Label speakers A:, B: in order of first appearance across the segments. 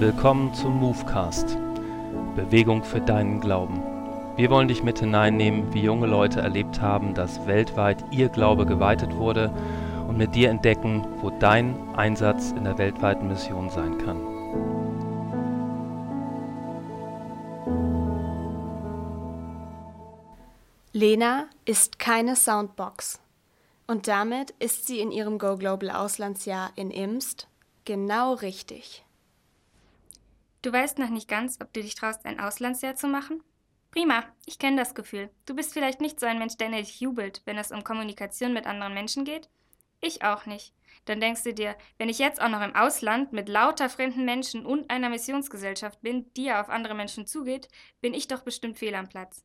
A: Willkommen zum Movecast. Bewegung für deinen Glauben. Wir wollen dich mit hineinnehmen, wie junge Leute erlebt haben, dass weltweit ihr Glaube geweitet wurde und mit dir entdecken, wo dein Einsatz in der weltweiten Mission sein kann.
B: Lena ist keine Soundbox. Und damit ist sie in ihrem Go Global Auslandsjahr in Imst genau richtig.
C: Du weißt noch nicht ganz, ob du dich traust, ein Auslandsjahr zu machen? Prima, ich kenne das Gefühl. Du bist vielleicht nicht so ein Mensch, der nicht jubelt, wenn es um Kommunikation mit anderen Menschen geht? Ich auch nicht. Dann denkst du dir, wenn ich jetzt auch noch im Ausland mit lauter fremden Menschen und einer Missionsgesellschaft bin, die ja auf andere Menschen zugeht, bin ich doch bestimmt fehl am Platz.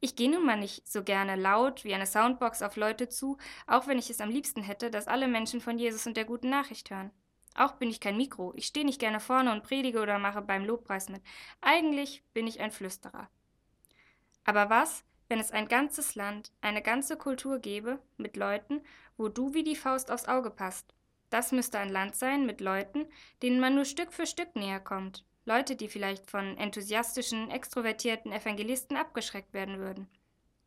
C: Ich gehe nun mal nicht so gerne laut wie eine Soundbox auf Leute zu, auch wenn ich es am liebsten hätte, dass alle Menschen von Jesus und der guten Nachricht hören. Auch bin ich kein Mikro. Ich stehe nicht gerne vorne und predige oder mache beim Lobpreis mit. Eigentlich bin ich ein Flüsterer. Aber was, wenn es ein ganzes Land, eine ganze Kultur gäbe, mit Leuten, wo du wie die Faust aufs Auge passt? Das müsste ein Land sein mit Leuten, denen man nur Stück für Stück näher kommt. Leute, die vielleicht von enthusiastischen, extrovertierten Evangelisten abgeschreckt werden würden.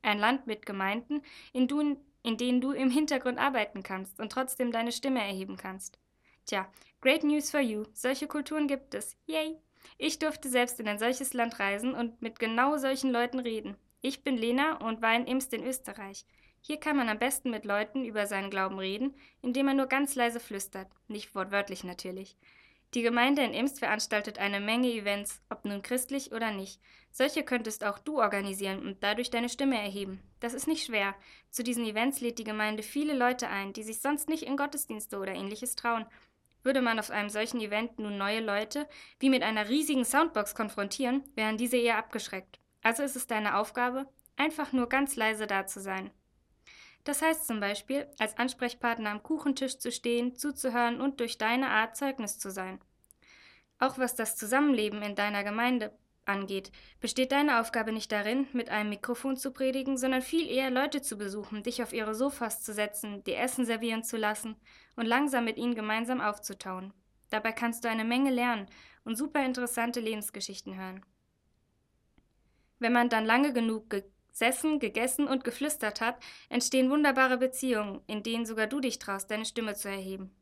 C: Ein Land mit Gemeinden, in, du, in denen du im Hintergrund arbeiten kannst und trotzdem deine Stimme erheben kannst. Tja, great news for you. Solche Kulturen gibt es. Yay! Ich durfte selbst in ein solches Land reisen und mit genau solchen Leuten reden. Ich bin Lena und war in Imst in Österreich. Hier kann man am besten mit Leuten über seinen Glauben reden, indem man nur ganz leise flüstert, nicht wortwörtlich natürlich. Die Gemeinde in Imst veranstaltet eine Menge Events, ob nun christlich oder nicht. Solche könntest auch du organisieren und dadurch deine Stimme erheben. Das ist nicht schwer. Zu diesen Events lädt die Gemeinde viele Leute ein, die sich sonst nicht in Gottesdienste oder ähnliches trauen würde man auf einem solchen Event nun neue Leute wie mit einer riesigen Soundbox konfrontieren, wären diese eher abgeschreckt. Also ist es deine Aufgabe, einfach nur ganz leise da zu sein. Das heißt zum Beispiel, als Ansprechpartner am Kuchentisch zu stehen, zuzuhören und durch deine Art Zeugnis zu sein. Auch was das Zusammenleben in deiner Gemeinde angeht, besteht deine Aufgabe nicht darin, mit einem Mikrofon zu predigen, sondern viel eher Leute zu besuchen, dich auf ihre Sofas zu setzen, dir Essen servieren zu lassen und langsam mit ihnen gemeinsam aufzutauen. Dabei kannst du eine Menge lernen und super interessante Lebensgeschichten hören. Wenn man dann lange genug gesessen, gegessen und geflüstert hat, entstehen wunderbare Beziehungen, in denen sogar du dich traust, deine Stimme zu erheben.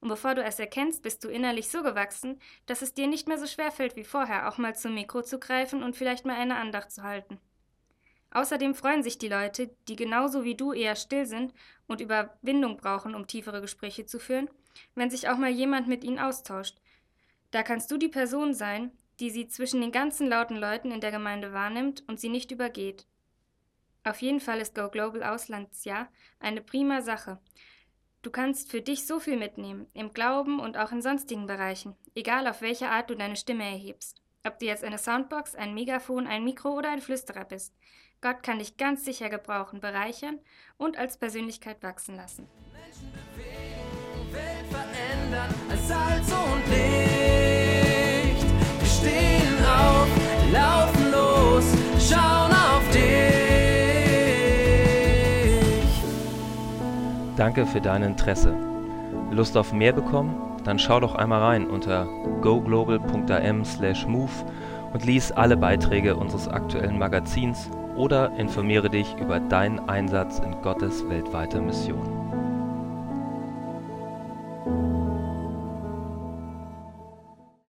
C: Und bevor du es erkennst, bist du innerlich so gewachsen, dass es dir nicht mehr so schwer fällt wie vorher, auch mal zum Mikro zu greifen und vielleicht mal eine Andacht zu halten. Außerdem freuen sich die Leute, die genauso wie du eher still sind und Überwindung brauchen, um tiefere Gespräche zu führen, wenn sich auch mal jemand mit ihnen austauscht. Da kannst du die Person sein, die sie zwischen den ganzen lauten Leuten in der Gemeinde wahrnimmt und sie nicht übergeht. Auf jeden Fall ist Go Global Auslandsjahr eine prima Sache. Du kannst für dich so viel mitnehmen, im Glauben und auch in sonstigen Bereichen, egal auf welche Art du deine Stimme erhebst. Ob du jetzt eine Soundbox, ein Megafon, ein Mikro oder ein Flüsterer bist. Gott kann dich ganz sicher gebrauchen, bereichern und als Persönlichkeit wachsen lassen. Menschen bewegen, Welt verändern, als Salz
A: Danke für dein Interesse. Lust auf mehr bekommen? Dann schau doch einmal rein unter goglobal.am/move und lies alle Beiträge unseres aktuellen Magazins oder informiere dich über deinen Einsatz in Gottes weltweiter Mission.